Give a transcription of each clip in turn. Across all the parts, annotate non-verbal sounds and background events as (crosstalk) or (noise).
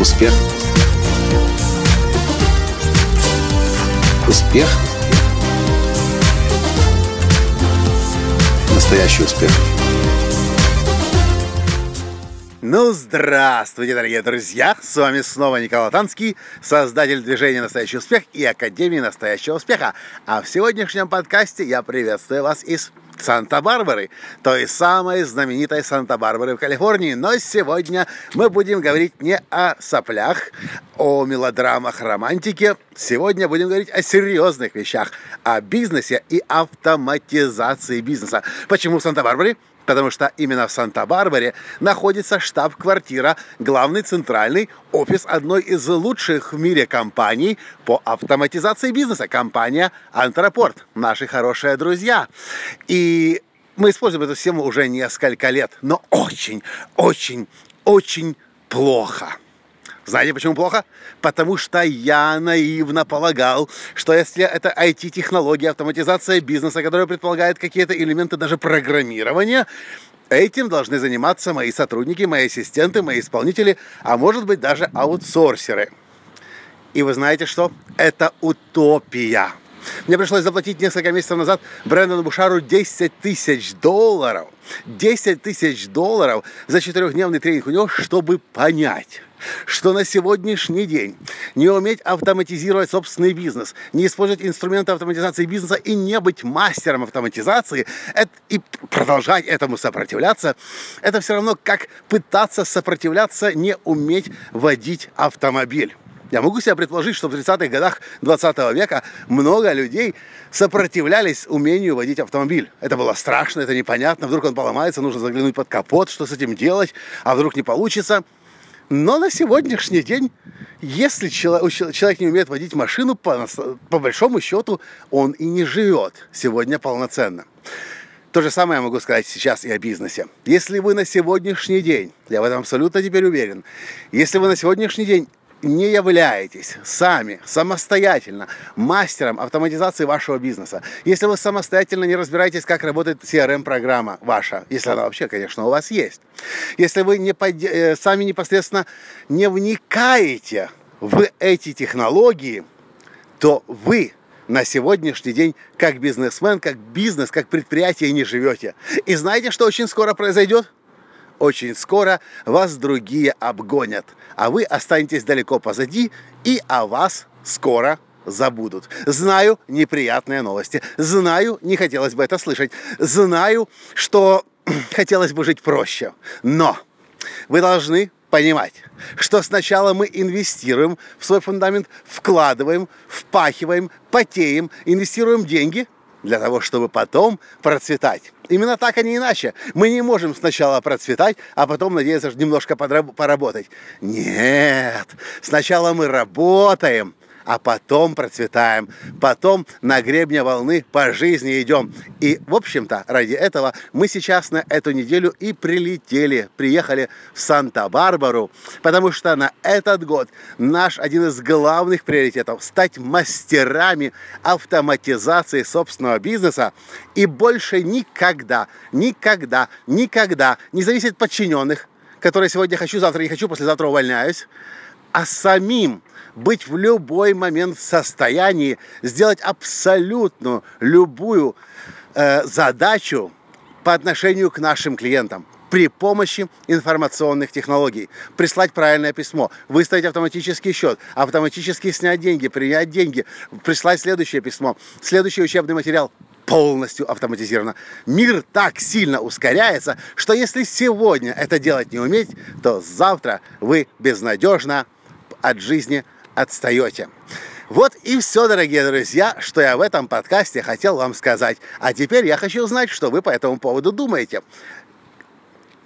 Успех. Успех. Настоящий успех. Ну, здравствуйте, дорогие друзья! С вами снова Николай Танский, создатель движения «Настоящий успех» и Академии «Настоящего успеха». А в сегодняшнем подкасте я приветствую вас из Санта-Барбары, той самой знаменитой Санта-Барбары в Калифорнии. Но сегодня мы будем говорить не о соплях, о мелодрамах, романтике. Сегодня будем говорить о серьезных вещах, о бизнесе и автоматизации бизнеса. Почему в Санта-Барбаре? Потому что именно в Санта-Барбаре находится штаб-квартира, главный центральный офис одной из лучших в мире компаний по автоматизации бизнеса, компания Антропорт, наши хорошие друзья. И мы используем эту схему уже несколько лет, но очень, очень, очень плохо. Знаете, почему плохо? Потому что я наивно полагал, что если это IT-технология, автоматизация бизнеса, которая предполагает какие-то элементы даже программирования, Этим должны заниматься мои сотрудники, мои ассистенты, мои исполнители, а может быть даже аутсорсеры. И вы знаете что? Это утопия. Мне пришлось заплатить несколько месяцев назад Брэндону Бушару 10 тысяч долларов. 10 тысяч долларов за четырехдневный тренинг у него, чтобы понять, что на сегодняшний день не уметь автоматизировать собственный бизнес, не использовать инструменты автоматизации бизнеса и не быть мастером автоматизации это, и продолжать этому сопротивляться, это все равно как пытаться сопротивляться, не уметь водить автомобиль. Я могу себе предположить, что в 30-х годах 20 века много людей сопротивлялись умению водить автомобиль. Это было страшно, это непонятно. Вдруг он поломается, нужно заглянуть под капот, что с этим делать, а вдруг не получится. Но на сегодняшний день, если человек не умеет водить машину, по, по большому счету он и не живет сегодня полноценно. То же самое я могу сказать сейчас и о бизнесе. Если вы на сегодняшний день, я в этом абсолютно теперь уверен, если вы на сегодняшний день не являетесь сами, самостоятельно мастером автоматизации вашего бизнеса, если вы самостоятельно не разбираетесь, как работает CRM-программа ваша, если она вообще, конечно, у вас есть, если вы не под... Э, сами непосредственно не вникаете в эти технологии, то вы на сегодняшний день как бизнесмен, как бизнес, как предприятие не живете. И знаете, что очень скоро произойдет? Очень скоро вас другие обгонят, а вы останетесь далеко позади, и о вас скоро забудут. Знаю неприятные новости. Знаю, не хотелось бы это слышать. Знаю, что (clears throat) хотелось бы жить проще. Но вы должны понимать, что сначала мы инвестируем в свой фундамент, вкладываем, впахиваем, потеем, инвестируем деньги – для того, чтобы потом процветать. Именно так, а не иначе. Мы не можем сначала процветать, а потом надеяться немножко поработать. Нет, сначала мы работаем, а потом процветаем, потом на гребне волны по жизни идем. И, в общем-то, ради этого мы сейчас на эту неделю и прилетели, приехали в Санта-Барбару, потому что на этот год наш один из главных приоритетов – стать мастерами автоматизации собственного бизнеса и больше никогда, никогда, никогда не зависеть от подчиненных, которые сегодня хочу, завтра не хочу, послезавтра увольняюсь, а самим быть в любой момент в состоянии сделать абсолютно любую э, задачу по отношению к нашим клиентам при помощи информационных технологий. Прислать правильное письмо, выставить автоматический счет, автоматически снять деньги, принять деньги, прислать следующее письмо, следующий учебный материал полностью автоматизировано. Мир так сильно ускоряется, что если сегодня это делать не уметь, то завтра вы безнадежно от жизни отстаете. Вот и все, дорогие друзья, что я в этом подкасте хотел вам сказать. А теперь я хочу узнать, что вы по этому поводу думаете.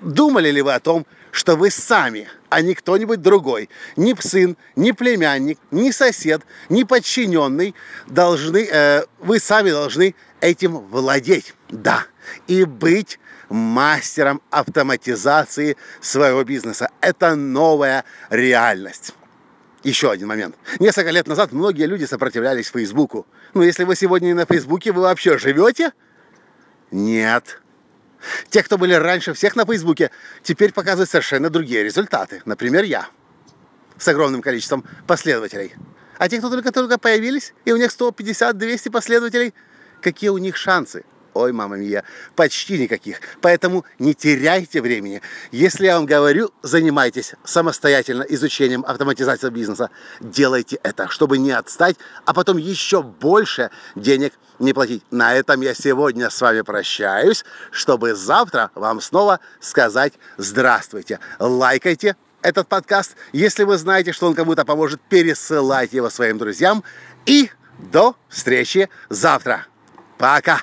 Думали ли вы о том, что вы сами, а не кто-нибудь другой, ни сын, ни племянник, ни сосед, ни подчиненный, должны, э, вы сами должны этим владеть, да, и быть мастером автоматизации своего бизнеса. Это новая реальность. Еще один момент. Несколько лет назад многие люди сопротивлялись Фейсбуку. Но ну, если вы сегодня не на Фейсбуке, вы вообще живете? Нет. Те, кто были раньше всех на Фейсбуке, теперь показывают совершенно другие результаты. Например, я. с огромным количеством последователей. А те, кто только-только появились, и у них 150-200 последователей, какие у них шансы? Ой, мама мия, почти никаких. Поэтому не теряйте времени. Если я вам говорю, занимайтесь самостоятельно изучением автоматизации бизнеса. Делайте это, чтобы не отстать, а потом еще больше денег не платить. На этом я сегодня с вами прощаюсь, чтобы завтра вам снова сказать здравствуйте. Лайкайте этот подкаст. Если вы знаете, что он кому-то поможет, пересылайте его своим друзьям. И до встречи завтра. Пока!